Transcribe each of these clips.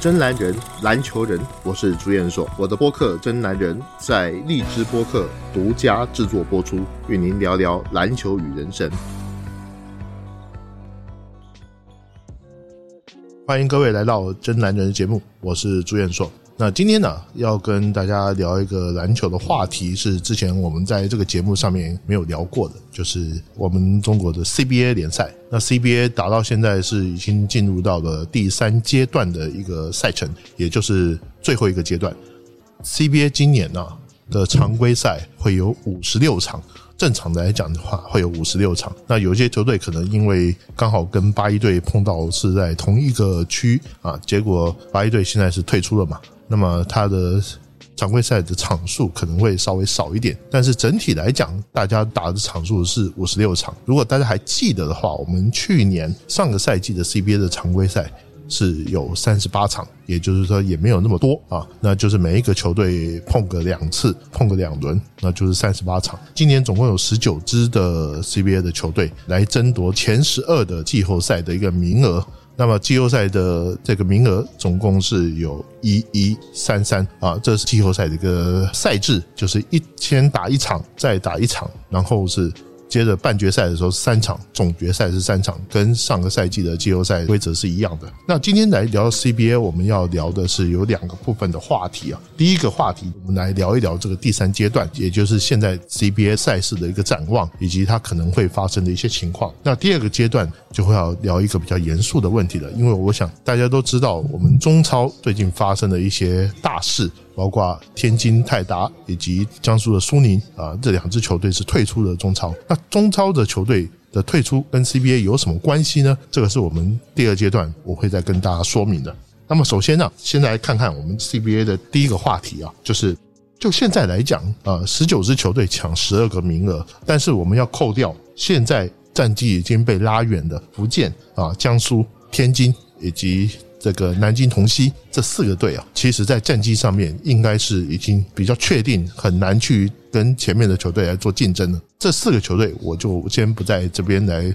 真男人，篮球人，我是朱彦硕。我的播客《真男人》在荔枝播客独家制作播出，与您聊聊篮球与人生。欢迎各位来到《真男人》节目，我是朱彦硕。那今天呢，要跟大家聊一个篮球的话题，是之前我们在这个节目上面没有聊过的，就是我们中国的 CBA 联赛。那 CBA 打到现在是已经进入到了第三阶段的一个赛程，也就是最后一个阶段。CBA 今年呢的常规赛会有五十六场，正常的来讲的话会有五十六场。那有些球队可能因为刚好跟八一队碰到是在同一个区啊，结果八一队现在是退出了嘛。那么它的常规赛的场数可能会稍微少一点，但是整体来讲，大家打的场数是五十六场。如果大家还记得的话，我们去年上个赛季的 CBA 的常规赛是有三十八场，也就是说也没有那么多啊。那就是每一个球队碰个两次，碰个两轮，那就是三十八场。今年总共有十九支的 CBA 的球队来争夺前十二的季后赛的一个名额。那么季后赛的这个名额总共是有一一三三啊，这是季后赛的一个赛制，就是一先打一场，再打一场，然后是。接着半决赛的时候三场，总决赛是三场，跟上个赛季的季后赛规则是一样的。那今天来聊 CBA，我们要聊的是有两个部分的话题啊。第一个话题，我们来聊一聊这个第三阶段，也就是现在 CBA 赛事的一个展望，以及它可能会发生的一些情况。那第二个阶段就会要聊一个比较严肃的问题了，因为我想大家都知道，我们中超最近发生的一些大事。包括天津泰达以及江苏的苏宁啊，这两支球队是退出了中超。那中超的球队的退出跟 CBA 有什么关系呢？这个是我们第二阶段我会再跟大家说明的。那么首先呢，先来看看我们 CBA 的第一个话题啊，就是就现在来讲啊，十九支球队抢十二个名额，但是我们要扣掉现在战绩已经被拉远的福建啊、江苏、天津以及。这个南京同曦这四个队啊，其实在战绩上面应该是已经比较确定，很难去跟前面的球队来做竞争了。这四个球队我就先不在这边来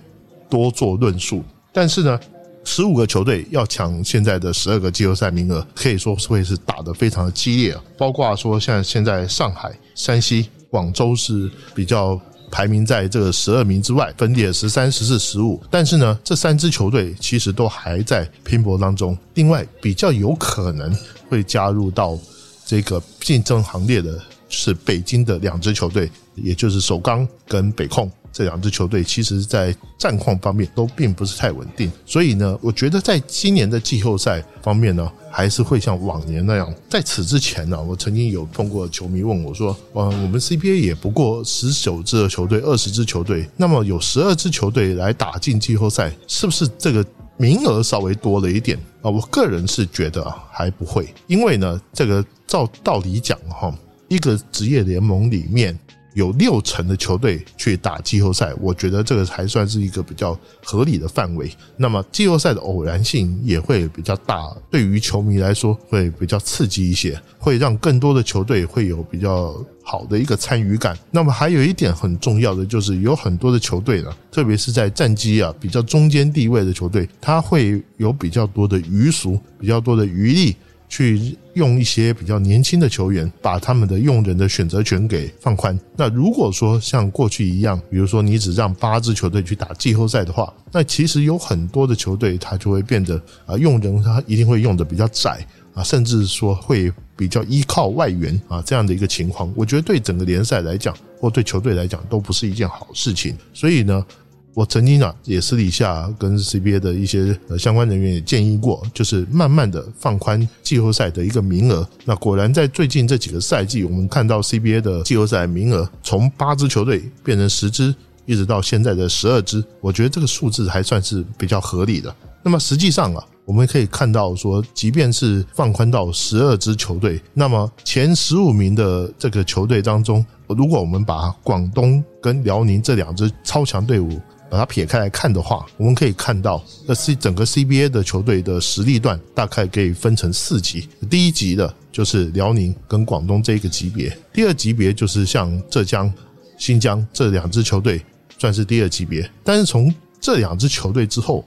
多做论述。但是呢，十五个球队要抢现在的十二个季后赛名额，可以说是会是打得非常的激烈啊。包括说像现在上海、山西、广州是比较。排名在这个十二名之外，分列十三、十四、十五。但是呢，这三支球队其实都还在拼搏当中。另外，比较有可能会加入到这个竞争行列的是北京的两支球队，也就是首钢跟北控。这两支球队其实，在战况方面都并不是太稳定，所以呢，我觉得在今年的季后赛方面呢，还是会像往年那样。在此之前呢，我曾经有碰过球迷问我说：“嗯，我们 CBA 也不过十九支的球队，二十支球队，那么有十二支球队来打进季后赛，是不是这个名额稍微多了一点啊？”我个人是觉得还不会，因为呢，这个照道理讲哈，一个职业联盟里面。有六成的球队去打季后赛，我觉得这个还算是一个比较合理的范围。那么季后赛的偶然性也会比较大，对于球迷来说会比较刺激一些，会让更多的球队会有比较好的一个参与感。那么还有一点很重要的就是，有很多的球队呢，特别是在战绩啊比较中间地位的球队，他会有比较多的余俗，比较多的余力。去用一些比较年轻的球员，把他们的用人的选择权给放宽。那如果说像过去一样，比如说你只让八支球队去打季后赛的话，那其实有很多的球队他就会变得啊用人他一定会用的比较窄啊，甚至说会比较依靠外援啊这样的一个情况。我觉得对整个联赛来讲，或对球队来讲都不是一件好事情。所以呢。我曾经啊，也私底下跟 CBA 的一些呃相关人员也建议过，就是慢慢的放宽季后赛的一个名额。那果然在最近这几个赛季，我们看到 CBA 的季后赛名额从八支球队变成十支，一直到现在的十二支，我觉得这个数字还算是比较合理的。那么实际上啊，我们可以看到说，即便是放宽到十二支球队，那么前十五名的这个球队当中，如果我们把广东跟辽宁这两支超强队伍，把它撇开来看的话，我们可以看到，那 C 整个 CBA 的球队的实力段大概可以分成四级。第一级的就是辽宁跟广东这一个级别，第二级别就是像浙江、新疆这两支球队算是第二级别。但是从这两支球队之后，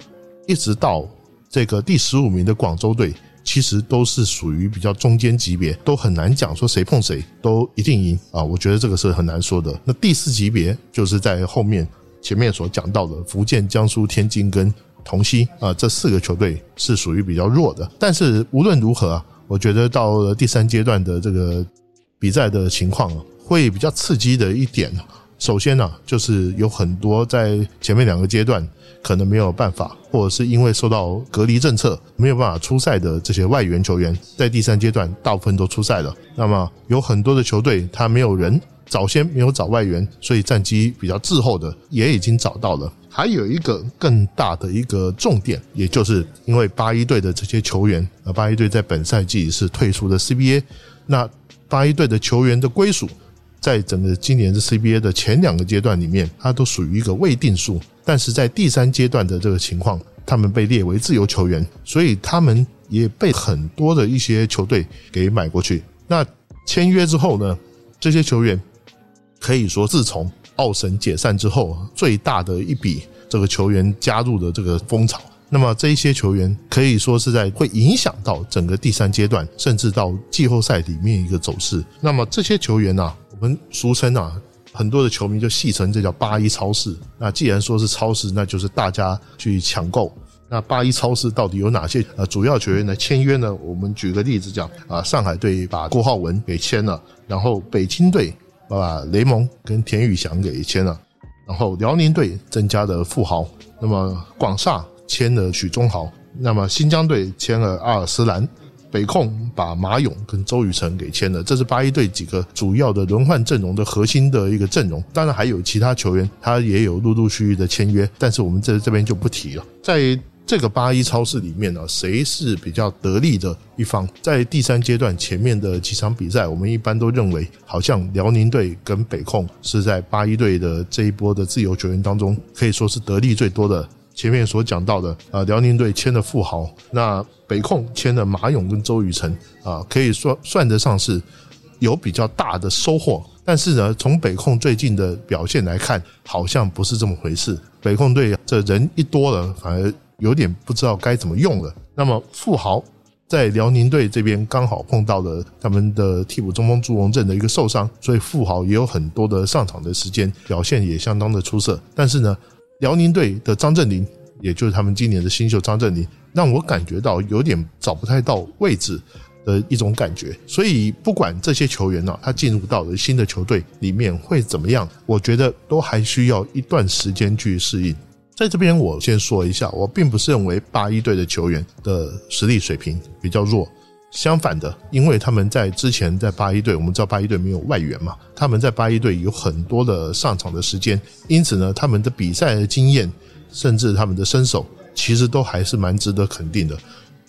一直到这个第十五名的广州队，其其实都是属于比较中间级别，都很难讲说谁碰谁都一定赢啊。我觉得这个是很难说的。那第四级别就是在后面前面所讲到的福建、江苏、天津跟同曦啊这四个球队是属于比较弱的。但是无论如何啊，我觉得到了第三阶段的这个比赛的情况啊，会比较刺激的一点。首先呢，就是有很多在前面两个阶段可能没有办法，或者是因为受到隔离政策没有办法出赛的这些外援球员，在第三阶段大部分都出赛了。那么有很多的球队他没有人，早先没有找外援，所以战绩比较滞后的也已经找到了。还有一个更大的一个重点，也就是因为八一队的这些球员，啊，八一队在本赛季是退出的 CBA，那八一队的球员的归属。在整个今年的 CBA 的前两个阶段里面，它都属于一个未定数。但是在第三阶段的这个情况，他们被列为自由球员，所以他们也被很多的一些球队给买过去。那签约之后呢，这些球员可以说自从奥神解散之后，最大的一笔这个球员加入的这个风潮。那么这一些球员可以说是在会影响到整个第三阶段，甚至到季后赛里面一个走势。那么这些球员呢？我们俗称啊，很多的球迷就戏称这叫八一超市。那既然说是超市，那就是大家去抢购。那八一超市到底有哪些呃主要球员的签约呢？我们举个例子讲啊，上海队把郭浩文给签了，然后北京队把雷蒙跟田宇翔给签了，然后辽宁队增加了富豪，那么广厦签了许宗豪，那么新疆队签了阿尔斯兰。北控把马勇跟周雨辰给签了，这是八一队几个主要的轮换阵容的核心的一个阵容。当然还有其他球员，他也有陆陆续续的签约，但是我们这这边就不提了。在这个八一超市里面呢，谁是比较得力的一方？在第三阶段前面的几场比赛，我们一般都认为，好像辽宁队跟北控是在八一队的这一波的自由球员当中，可以说是得力最多的。前面所讲到的啊，辽宁队签了富豪，那北控签了马勇跟周雨辰啊，可以说算得上是有比较大的收获。但是呢，从北控最近的表现来看，好像不是这么回事。北控队这人一多了，反而有点不知道该怎么用了。那么富豪在辽宁队这边刚好碰到了他们的替补中锋朱荣正的一个受伤，所以富豪也有很多的上场的时间，表现也相当的出色。但是呢。辽宁队的张镇麟，也就是他们今年的新秀张镇麟，让我感觉到有点找不太到位置的一种感觉。所以不管这些球员呢，他进入到了新的球队里面会怎么样，我觉得都还需要一段时间去适应。在这边我先说一下，我并不是认为八一队的球员的实力水平比较弱。相反的，因为他们在之前在八一队，我们知道八一队没有外援嘛，他们在八一队有很多的上场的时间，因此呢，他们的比赛的经验，甚至他们的身手，其实都还是蛮值得肯定的。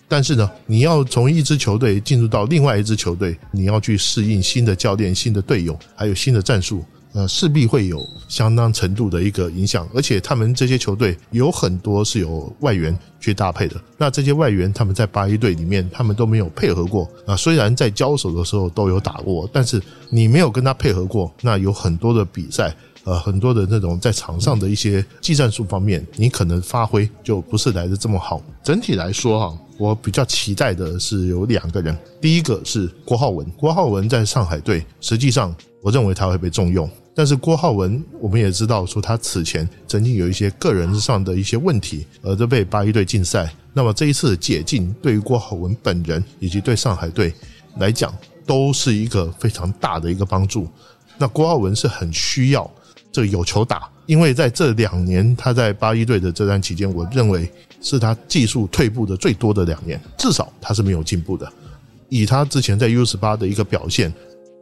但是呢，你要从一支球队进入到另外一支球队，你要去适应新的教练、新的队友，还有新的战术。呃，势必会有相当程度的一个影响，而且他们这些球队有很多是有外援去搭配的。那这些外援他们在八一队里面，他们都没有配合过啊。虽然在交手的时候都有打过，但是你没有跟他配合过，那有很多的比赛，呃，很多的那种在场上的一些技战术方面，你可能发挥就不是来的这么好。整体来说哈，我比较期待的是有两个人，第一个是郭浩文，郭浩文在上海队，实际上我认为他会被重用。但是郭浩文，我们也知道说他此前曾经有一些个人上的一些问题，而都被八一队禁赛。那么这一次解禁，对于郭浩文本人以及对上海队来讲，都是一个非常大的一个帮助。那郭浩文是很需要这个有球打，因为在这两年他在八一队的这段期间，我认为是他技术退步的最多的两年，至少他是没有进步的。以他之前在 U 十八的一个表现。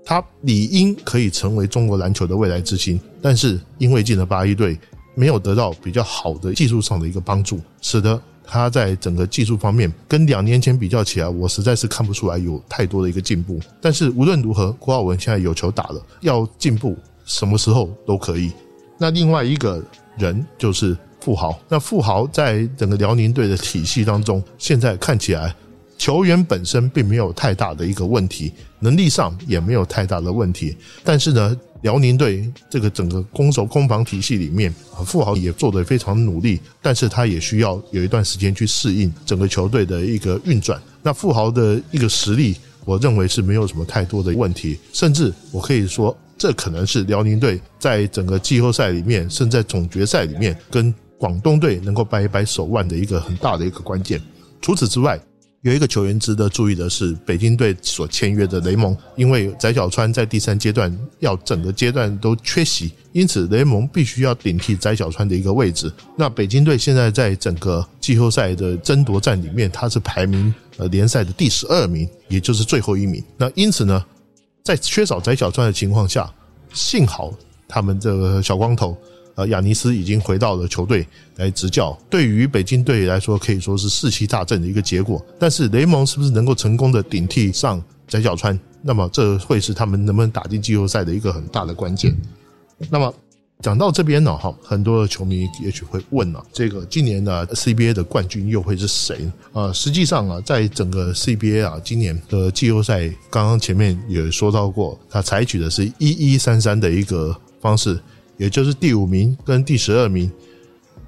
他理应可以成为中国篮球的未来之星，但是因为进了八一队，没有得到比较好的技术上的一个帮助，使得他在整个技术方面跟两年前比较起来，我实在是看不出来有太多的一个进步。但是无论如何，郭浩文现在有球打了，要进步什么时候都可以。那另外一个人就是富豪，那富豪在整个辽宁队的体系当中，现在看起来球员本身并没有太大的一个问题。能力上也没有太大的问题。但是呢，辽宁队这个整个攻守攻防体系里面，富豪也做得非常努力，但是他也需要有一段时间去适应整个球队的一个运转。那富豪的一个实力，我认为是没有什么太多的问题，甚至我可以说，这可能是辽宁队在整个季后赛里面，甚至在总决赛里面跟。广东队能够掰一掰手腕的一个很大的一个关键。除此之外，有一个球员值得注意的是，北京队所签约的雷蒙，因为翟小川在第三阶段要整个阶段都缺席，因此雷蒙必须要顶替翟小川的一个位置。那北京队现在在整个季后赛的争夺战里面，他是排名呃联赛的第十二名，也就是最后一名。那因此呢，在缺少翟小川的情况下，幸好他们这个小光头。呃，亚尼斯已经回到了球队来执教，对于北京队来说可以说是士气大振的一个结果。但是雷蒙是不是能够成功的顶替上翟小川？那么这会是他们能不能打进季后赛的一个很大的关键。那么讲到这边呢，哈，很多的球迷也许会问了：这个今年的 CBA 的冠军又会是谁？啊，实际上啊，在整个 CBA 啊，今年的季后赛，刚刚前面也说到过，他采取的是一一三三的一个方式。也就是第五名跟第十二名，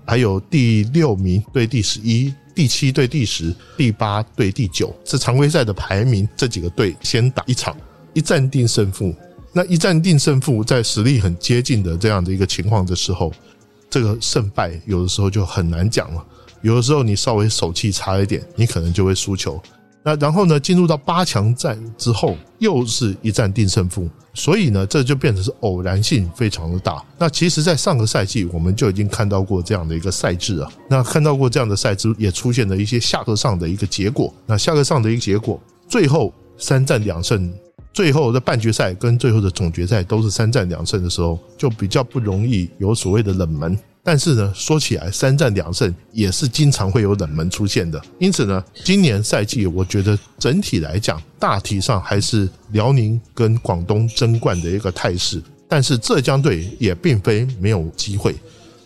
还有第六名对第十一、第七对第十、第八对第九，是常规赛的排名。这几个队先打一场，一战定胜负。那一战定胜负，在实力很接近的这样的一个情况的时候，这个胜败有的时候就很难讲了。有的时候你稍微手气差一点，你可能就会输球。那然后呢？进入到八强战之后，又是一战定胜负，所以呢，这就变成是偶然性非常的大。那其实，在上个赛季我们就已经看到过这样的一个赛制啊。那看到过这样的赛制，也出现了一些下课上的一个结果。那下课上的一个结果，最后三战两胜，最后的半决赛跟最后的总决赛都是三战两胜的时候，就比较不容易有所谓的冷门。但是呢，说起来三战两胜也是经常会有冷门出现的。因此呢，今年赛季我觉得整体来讲，大体上还是辽宁跟广东争冠的一个态势。但是浙江队也并非没有机会。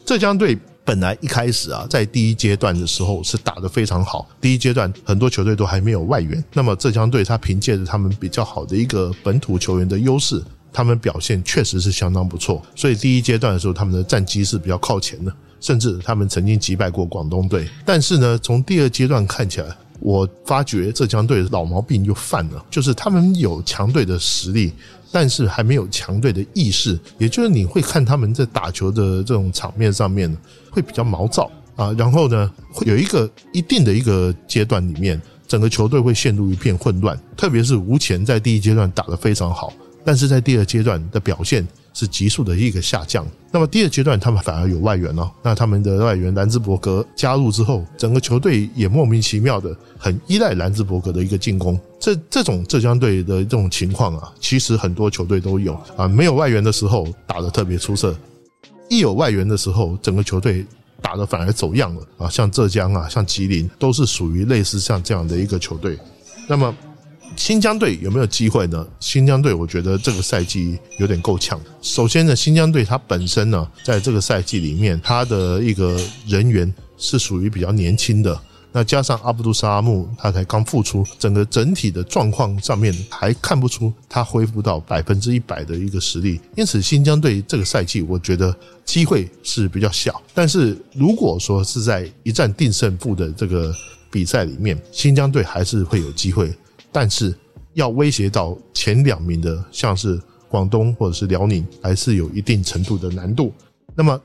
浙江队本来一开始啊，在第一阶段的时候是打得非常好。第一阶段很多球队都还没有外援，那么浙江队他凭借着他们比较好的一个本土球员的优势。他们表现确实是相当不错，所以第一阶段的时候，他们的战绩是比较靠前的，甚至他们曾经击败过广东队。但是呢，从第二阶段看起来，我发觉浙江队老毛病又犯了，就是他们有强队的实力，但是还没有强队的意识。也就是你会看他们在打球的这种场面上面会比较毛躁啊，然后呢，会有一个一定的一个阶段里面，整个球队会陷入一片混乱，特别是吴前在第一阶段打得非常好。但是在第二阶段的表现是急速的一个下降。那么第二阶段他们反而有外援了，那他们的外援兰兹伯格加入之后，整个球队也莫名其妙的很依赖兰兹伯格的一个进攻。这这种浙江队的这种情况啊，其实很多球队都有啊。没有外援的时候打得特别出色，一有外援的时候，整个球队打得反而走样了啊。像浙江啊，像吉林都是属于类似像这样的一个球队。那么。新疆队有没有机会呢？新疆队我觉得这个赛季有点够呛。首先呢，新疆队它本身呢，在这个赛季里面，它的一个人员是属于比较年轻的。那加上阿布杜沙阿木，他才刚复出，整个整体的状况上面还看不出他恢复到百分之一百的一个实力。因此，新疆队这个赛季我觉得机会是比较小。但是如果说是在一战定胜负的这个比赛里面，新疆队还是会有机会。但是要威胁到前两名的，像是广东或者是辽宁，还是有一定程度的难度。那么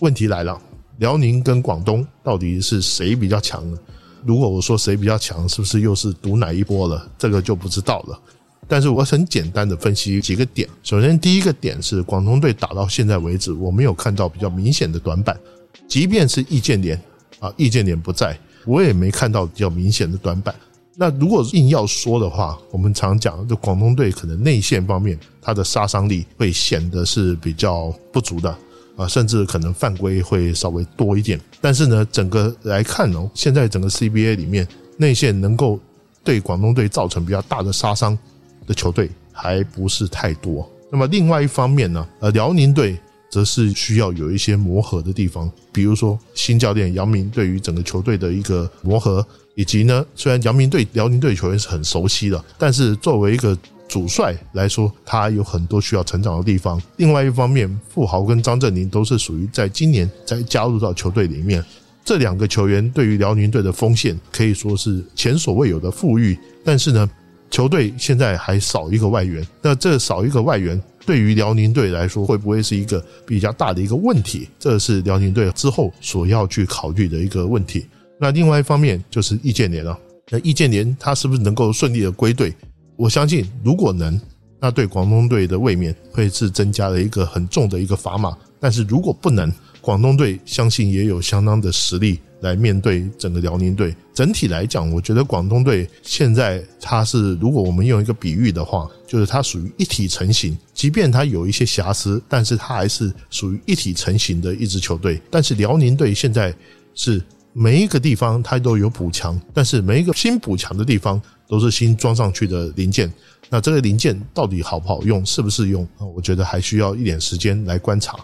问题来了，辽宁跟广东到底是谁比较强呢？如果我说谁比较强，是不是又是赌哪一波了？这个就不知道了。但是我很简单的分析几个点。首先，第一个点是广东队打到现在为止，我没有看到比较明显的短板。即便是易建联啊，易建联不在，我也没看到比较明显的短板。那如果硬要说的话，我们常讲，就广东队可能内线方面，它的杀伤力会显得是比较不足的啊，甚至可能犯规会稍微多一点。但是呢，整个来看哦，现在整个 CBA 里面内线能够对广东队造成比较大的杀伤的球队还不是太多。那么另外一方面呢，呃，辽宁队则是需要有一些磨合的地方，比如说新教练杨明对于整个球队的一个磨合。以及呢，虽然姚明对辽宁队球员是很熟悉的，但是作为一个主帅来说，他有很多需要成长的地方。另外一方面，富豪跟张镇麟都是属于在今年才加入到球队里面，这两个球员对于辽宁队的锋线可以说是前所未有的富裕。但是呢，球队现在还少一个外援，那这少一个外援对于辽宁队来说，会不会是一个比较大的一个问题？这是辽宁队之后所要去考虑的一个问题。那另外一方面就是易建联了，那易建联他是不是能够顺利的归队？我相信，如果能，那对广东队的卫冕会是增加了一个很重的一个砝码。但是如果不能，广东队相信也有相当的实力来面对整个辽宁队。整体来讲，我觉得广东队现在它是，如果我们用一个比喻的话，就是它属于一体成型。即便它有一些瑕疵，但是它还是属于一体成型的一支球队。但是辽宁队现在是每一个地方它都有补强，但是每一个新补强的地方。都是新装上去的零件，那这个零件到底好不好用，适不适用？我觉得还需要一点时间来观察。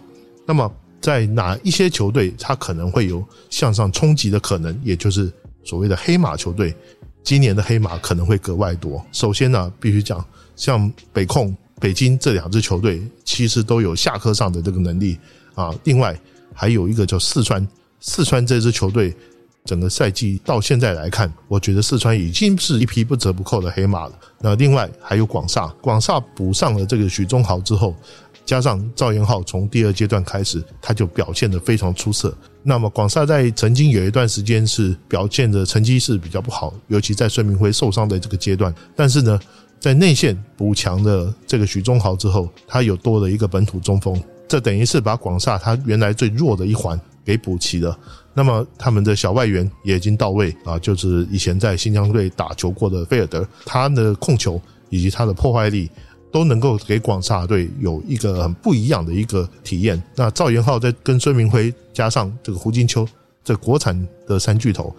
那么，在哪一些球队，它可能会有向上冲击的可能，也就是所谓的黑马球队，今年的黑马可能会格外多。首先呢，必须讲，像北控、北京这两支球队，其实都有下课上的这个能力啊。另外，还有一个叫四川，四川这支球队。整个赛季到现在来看，我觉得四川已经是一匹不折不扣的黑马了。那另外还有广厦，广厦补上了这个许忠豪之后，加上赵彦浩从第二阶段开始，他就表现得非常出色。那么广厦在曾经有一段时间是表现的成绩是比较不好，尤其在孙明辉受伤的这个阶段。但是呢，在内线补强的这个许忠豪之后，他有多了一个本土中锋，这等于是把广厦他原来最弱的一环给补齐了。那么他们的小外援也已经到位啊，就是以前在新疆队打球过的菲尔德，他的控球以及他的破坏力都能够给广厦队有一个很不一样的一个体验。那赵元浩在跟孙明辉加上这个胡金秋这国产的三巨头，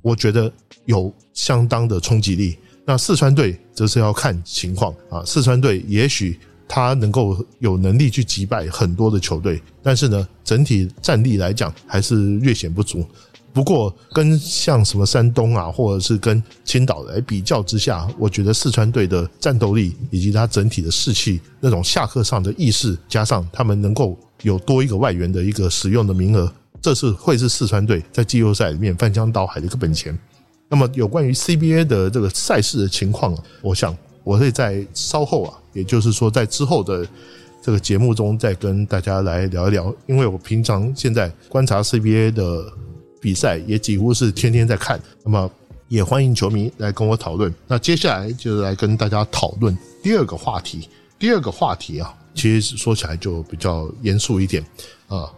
我觉得有相当的冲击力。那四川队则是要看情况啊，四川队也许。他能够有能力去击败很多的球队，但是呢，整体战力来讲还是略显不足。不过，跟像什么山东啊，或者是跟青岛来比较之下，我觉得四川队的战斗力以及他整体的士气，那种下课上的意识，加上他们能够有多一个外援的一个使用的名额，这是会是四川队在季后赛里面翻江倒海的一个本钱。那么，有关于 CBA 的这个赛事的情况，我想。我会在稍后啊，也就是说在之后的这个节目中再跟大家来聊一聊，因为我平常现在观察 CBA 的比赛也几乎是天天在看，那么也欢迎球迷来跟我讨论。那接下来就来跟大家讨论第二个话题。第二个话题啊，其实说起来就比较严肃一点啊。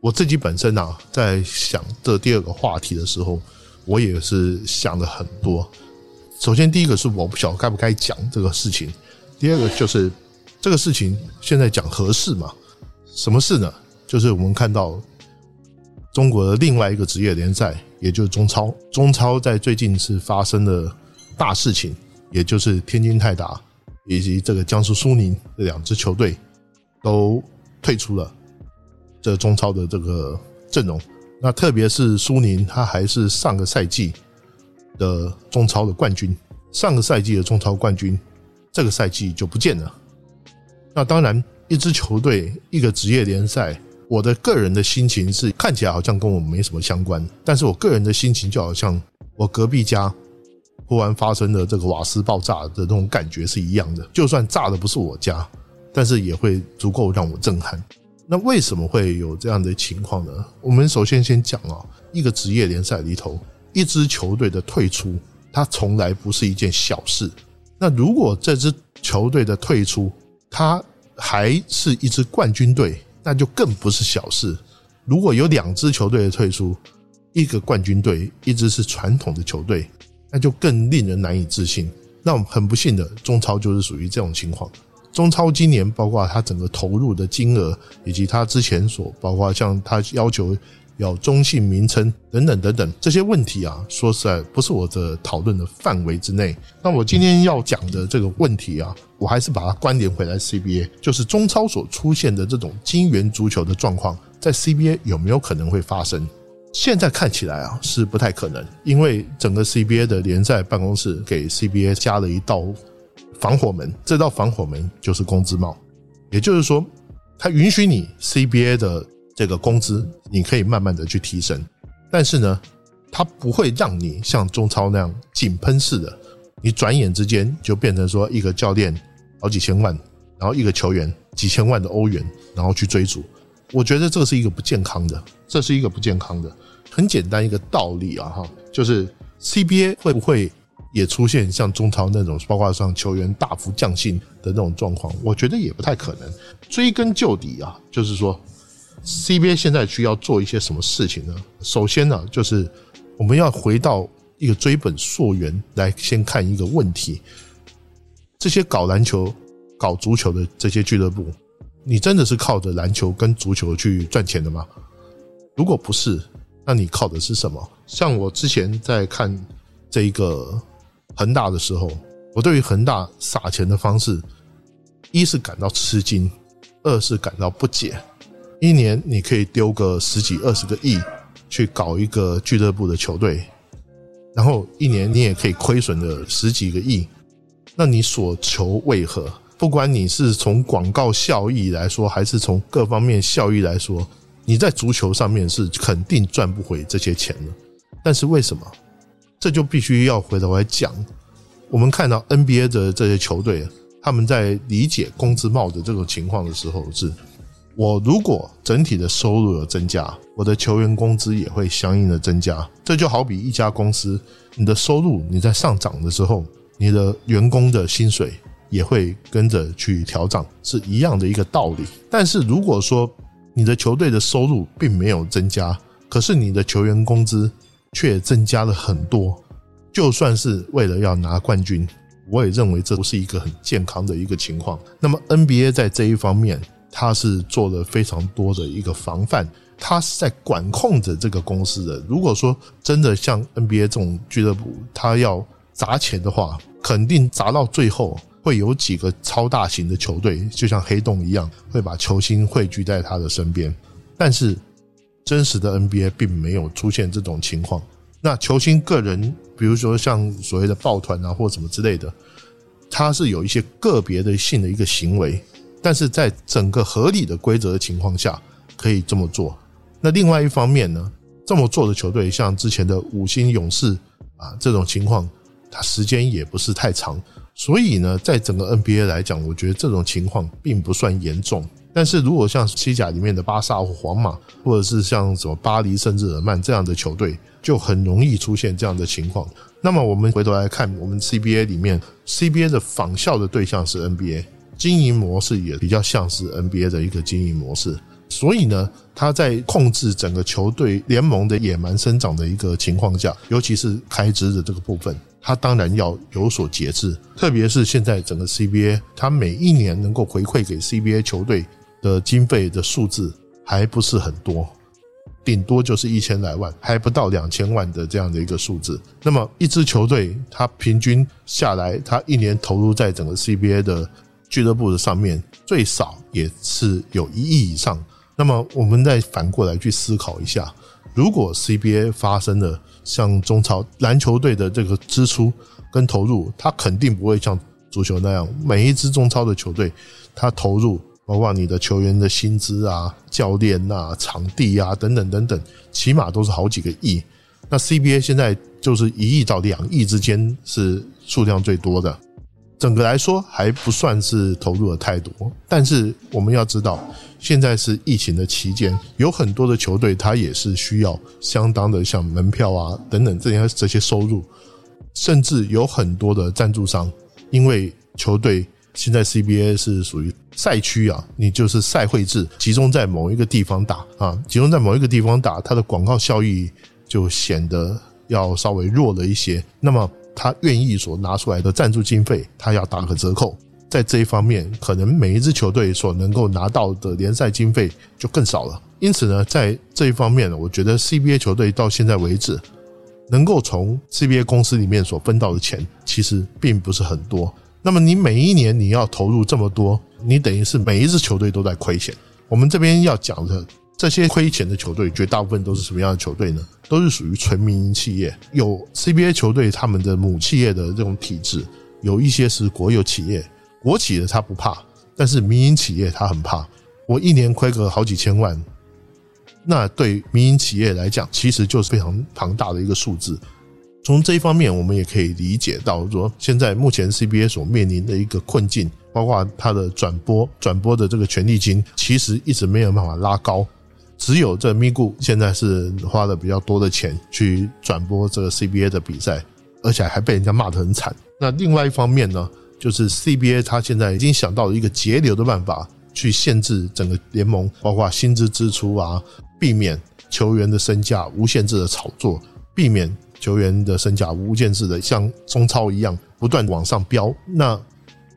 我自己本身啊，在想这第二个话题的时候，我也是想了很多。首先，第一个是我不晓得该不该讲这个事情。第二个就是这个事情现在讲合适吗？什么事呢？就是我们看到中国的另外一个职业联赛，也就是中超。中超在最近是发生了大事情，也就是天津泰达以及这个江苏苏宁这两支球队都退出了这中超的这个阵容。那特别是苏宁，他还是上个赛季。的中超的冠军，上个赛季的中超冠军，这个赛季就不见了。那当然，一支球队，一个职业联赛，我的个人的心情是看起来好像跟我没什么相关，但是我个人的心情就好像我隔壁家忽然发生的这个瓦斯爆炸的那种感觉是一样的。就算炸的不是我家，但是也会足够让我震撼。那为什么会有这样的情况呢？我们首先先讲啊，一个职业联赛里头。一支球队的退出，它从来不是一件小事。那如果这支球队的退出，它还是一支冠军队，那就更不是小事。如果有两支球队的退出，一个冠军队，一支是传统的球队，那就更令人难以置信。那我们很不幸的，中超就是属于这种情况。中超今年包括它整个投入的金额，以及它之前所包括像它要求。有中性名称等等等等这些问题啊，说实在不是我的讨论的范围之内。那我今天要讲的这个问题啊，我还是把它关联回来 CBA，就是中超所出现的这种金元足球的状况，在 CBA 有没有可能会发生？现在看起来啊是不太可能，因为整个 CBA 的联赛办公室给 CBA 加了一道防火门，这道防火门就是工资帽，也就是说，它允许你 CBA 的这个工资，你可以慢慢的去提升，但是呢，它不会让你像中超那样井喷式的，你转眼之间就变成说一个教练好几千万，然后一个球员几千万的欧元，然后去追逐，我觉得这是一个不健康的，这是一个不健康的。很简单一个道理啊，哈，就是 CBA 会不会也出现像中超那种，包括像球员大幅降薪的那种状况？我觉得也不太可能。追根究底啊，就是说 CBA 现在需要做一些什么事情呢？首先呢，就是我们要回到一个追本溯源来先看一个问题：这些搞篮球、搞足球的这些俱乐部，你真的是靠着篮球跟足球去赚钱的吗？如果不是，那你靠的是什么？像我之前在看这一个恒大的时候，我对于恒大撒钱的方式，一是感到吃惊，二是感到不解。一年你可以丢个十几二十个亿去搞一个俱乐部的球队，然后一年你也可以亏损的十几个亿，那你所求为何？不管你是从广告效益来说，还是从各方面效益来说。你在足球上面是肯定赚不回这些钱的，但是为什么？这就必须要回头来讲。我们看到 NBA 的这些球队，他们在理解工资帽的这种情况的时候，是我如果整体的收入有增加，我的球员工资也会相应的增加。这就好比一家公司，你的收入你在上涨的时候，你的员工的薪水也会跟着去调涨，是一样的一个道理。但是如果说，你的球队的收入并没有增加，可是你的球员工资却增加了很多。就算是为了要拿冠军，我也认为这不是一个很健康的一个情况。那么 NBA 在这一方面，他是做了非常多的一个防范，他是在管控着这个公司的。如果说真的像 NBA 这种俱乐部，他要砸钱的话，肯定砸到最后。会有几个超大型的球队，就像黑洞一样，会把球星汇聚在他的身边。但是真实的 NBA 并没有出现这种情况。那球星个人，比如说像所谓的抱团啊，或什么之类的，他是有一些个别的性的一个行为，但是在整个合理的规则的情况下，可以这么做。那另外一方面呢，这么做的球队，像之前的五星勇士啊这种情况，它时间也不是太长。所以呢，在整个 NBA 来讲，我觉得这种情况并不算严重。但是如果像西甲里面的巴萨或皇马，或者是像什么巴黎圣日耳曼这样的球队，就很容易出现这样的情况。那么我们回头来看，我们 CBA 里面，CBA 的仿效的对象是 NBA，经营模式也比较像是 NBA 的一个经营模式。所以呢，他在控制整个球队联盟的野蛮生长的一个情况下，尤其是开支的这个部分。他当然要有所节制，特别是现在整个 CBA，他每一年能够回馈给 CBA 球队的经费的数字还不是很多，顶多就是一千来万，还不到两千万的这样的一个数字。那么一支球队，他平均下来，他一年投入在整个 CBA 的俱乐部的上面，最少也是有一亿以上。那么我们再反过来去思考一下，如果 CBA 发生了，像中超篮球队的这个支出跟投入，它肯定不会像足球那样，每一支中超的球队，它投入包括你的球员的薪资啊、教练啊、场地啊等等等等，起码都是好几个亿。那 CBA 现在就是一亿到两亿之间是数量最多的。整个来说还不算是投入的太多，但是我们要知道，现在是疫情的期间，有很多的球队它也是需要相当的像门票啊等等这些这些收入，甚至有很多的赞助商，因为球队现在 CBA 是属于赛区啊，你就是赛会制，集中在某一个地方打啊，集中在某一个地方打，它的广告效益就显得要稍微弱了一些。那么他愿意所拿出来的赞助经费，他要打个折扣，在这一方面，可能每一支球队所能够拿到的联赛经费就更少了。因此呢，在这一方面呢，我觉得 CBA 球队到现在为止，能够从 CBA 公司里面所分到的钱，其实并不是很多。那么你每一年你要投入这么多，你等于是每一支球队都在亏钱。我们这边要讲的。这些亏钱的球队，绝大部分都是什么样的球队呢？都是属于纯民营企业，有 CBA 球队他们的母企业的这种体制，有一些是国有企业，国企的他不怕，但是民营企业他很怕。我一年亏个好几千万，那对民营企业来讲，其实就是非常庞大的一个数字。从这一方面，我们也可以理解到，说现在目前 CBA 所面临的一个困境，包括它的转播、转播的这个权利金，其实一直没有办法拉高。只有这咪咕现在是花了比较多的钱去转播这个 CBA 的比赛，而且还被人家骂得很惨。那另外一方面呢，就是 CBA 他现在已经想到了一个节流的办法，去限制整个联盟，包括薪资支出啊，避免球员的身价无限制的炒作，避免。球员的身价无限制的像中超一样不断往上飙，那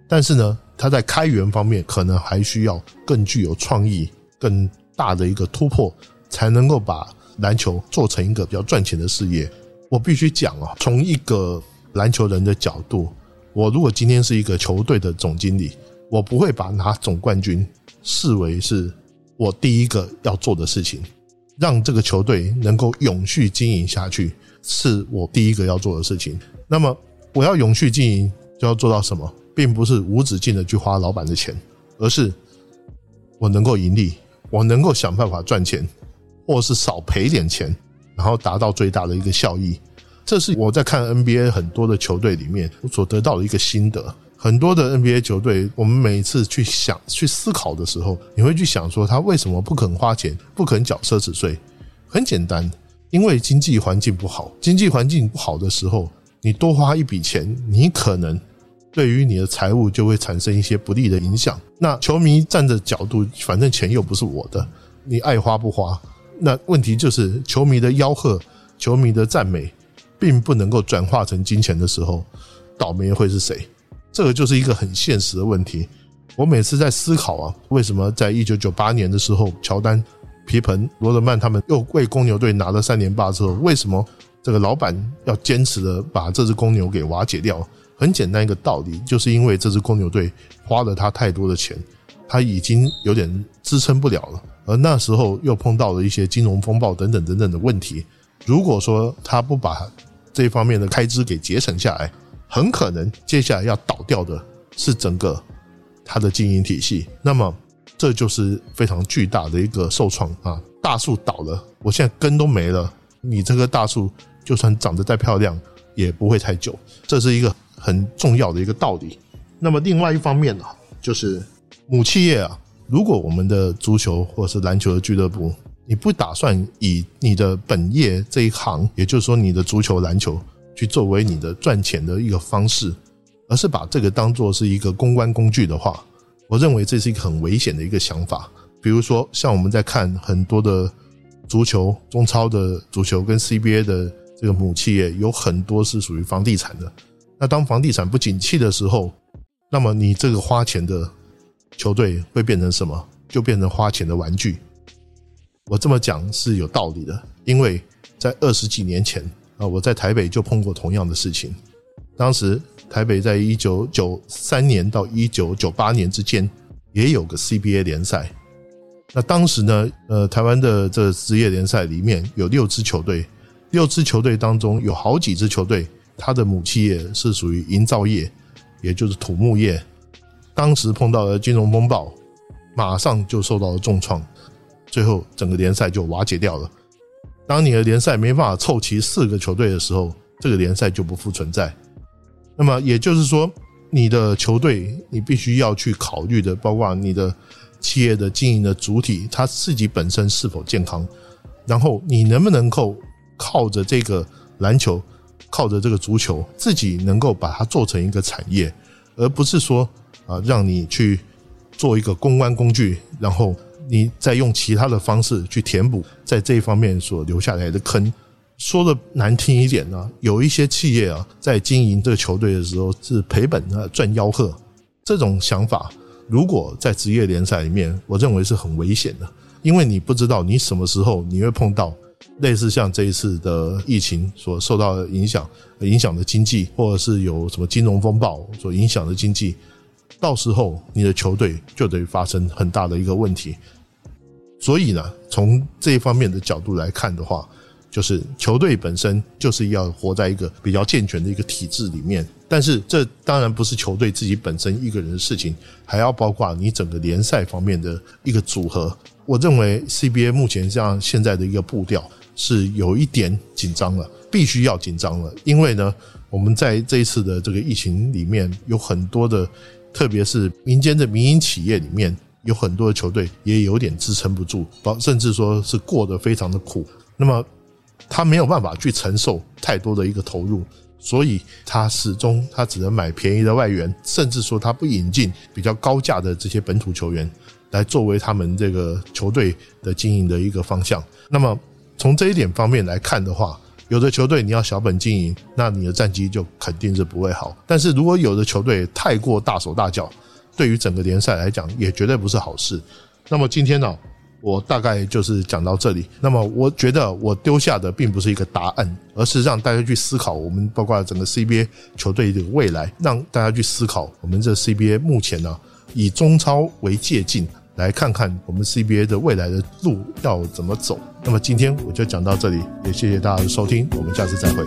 但是呢，他在开源方面可能还需要更具有创意、更大的一个突破，才能够把篮球做成一个比较赚钱的事业。我必须讲啊，从一个篮球人的角度，我如果今天是一个球队的总经理，我不会把拿总冠军视为是我第一个要做的事情，让这个球队能够永续经营下去。是我第一个要做的事情。那么，我要永续经营，就要做到什么？并不是无止境的去花老板的钱，而是我能够盈利，我能够想办法赚钱，或是少赔点钱，然后达到最大的一个效益。这是我在看 NBA 很多的球队里面所得到的一个心得。很多的 NBA 球队，我们每一次去想、去思考的时候，你会去想说，他为什么不肯花钱，不肯缴奢侈税？很简单。因为经济环境不好，经济环境不好的时候，你多花一笔钱，你可能对于你的财务就会产生一些不利的影响。那球迷站的角度，反正钱又不是我的，你爱花不花。那问题就是球迷的吆喝、球迷的赞美，并不能够转化成金钱的时候，倒霉会是谁？这个就是一个很现实的问题。我每次在思考啊，为什么在一九九八年的时候，乔丹。皮蓬、罗德曼他们又为公牛队拿了三连霸之后，为什么这个老板要坚持的把这支公牛给瓦解掉？很简单一个道理，就是因为这支公牛队花了他太多的钱，他已经有点支撑不了了。而那时候又碰到了一些金融风暴等等等等的问题。如果说他不把这方面的开支给节省下来，很可能接下来要倒掉的是整个他的经营体系。那么。这就是非常巨大的一个受创啊！大树倒了，我现在根都没了。你这棵大树就算长得再漂亮，也不会太久。这是一个很重要的一个道理。那么另外一方面呢，就是母企业啊，如果我们的足球或是篮球的俱乐部，你不打算以你的本业这一行，也就是说你的足球、篮球，去作为你的赚钱的一个方式，而是把这个当做是一个公关工具的话。我认为这是一个很危险的一个想法。比如说，像我们在看很多的足球、中超的足球跟 CBA 的这个母企业，有很多是属于房地产的。那当房地产不景气的时候，那么你这个花钱的球队会变成什么？就变成花钱的玩具。我这么讲是有道理的，因为在二十几年前啊，我在台北就碰过同样的事情。当时台北在一九九三年到一九九八年之间也有个 CBA 联赛。那当时呢，呃，台湾的这职业联赛里面有六支球队，六支球队当中有好几支球队，它的母企业是属于营造业，也就是土木业。当时碰到了金融风暴，马上就受到了重创，最后整个联赛就瓦解掉了。当你的联赛没办法凑齐四个球队的时候，这个联赛就不复存在。那么也就是说，你的球队你必须要去考虑的，包括你的企业的经营的主体，他自己本身是否健康，然后你能不能够靠着这个篮球，靠着这个足球，自己能够把它做成一个产业，而不是说啊，让你去做一个公关工具，然后你再用其他的方式去填补在这一方面所留下来的坑。说的难听一点呢，有一些企业啊，在经营这个球队的时候是赔本啊赚吆喝，这种想法如果在职业联赛里面，我认为是很危险的，因为你不知道你什么时候你会碰到类似像这一次的疫情所受到的影响，影响的经济，或者是有什么金融风暴所影响的经济，到时候你的球队就得发生很大的一个问题。所以呢，从这一方面的角度来看的话。就是球队本身就是要活在一个比较健全的一个体制里面。但是这当然不是球队自己本身一个人的事情，还要包括你整个联赛方面的一个组合。我认为 CBA 目前这样现在的一个步调是有一点紧张了，必须要紧张了，因为呢，我们在这一次的这个疫情里面有很多的，特别是民间的民营企业里面有很多的球队也有点支撑不住，包甚至说是过得非常的苦。那么他没有办法去承受太多的一个投入，所以他始终他只能买便宜的外援，甚至说他不引进比较高价的这些本土球员。来作为他们这个球队的经营的一个方向。那么从这一点方面来看的话，有的球队你要小本经营，那你的战绩就肯定是不会好。但是如果有的球队太过大手大脚，对于整个联赛来讲也绝对不是好事。那么今天呢，我大概就是讲到这里。那么我觉得我丢下的并不是一个答案，而是让大家去思考我们包括整个 CBA 球队的未来，让大家去思考我们这 CBA 目前呢以中超为借鉴。来看看我们 CBA 的未来的路要怎么走。那么今天我就讲到这里，也谢谢大家的收听，我们下次再会。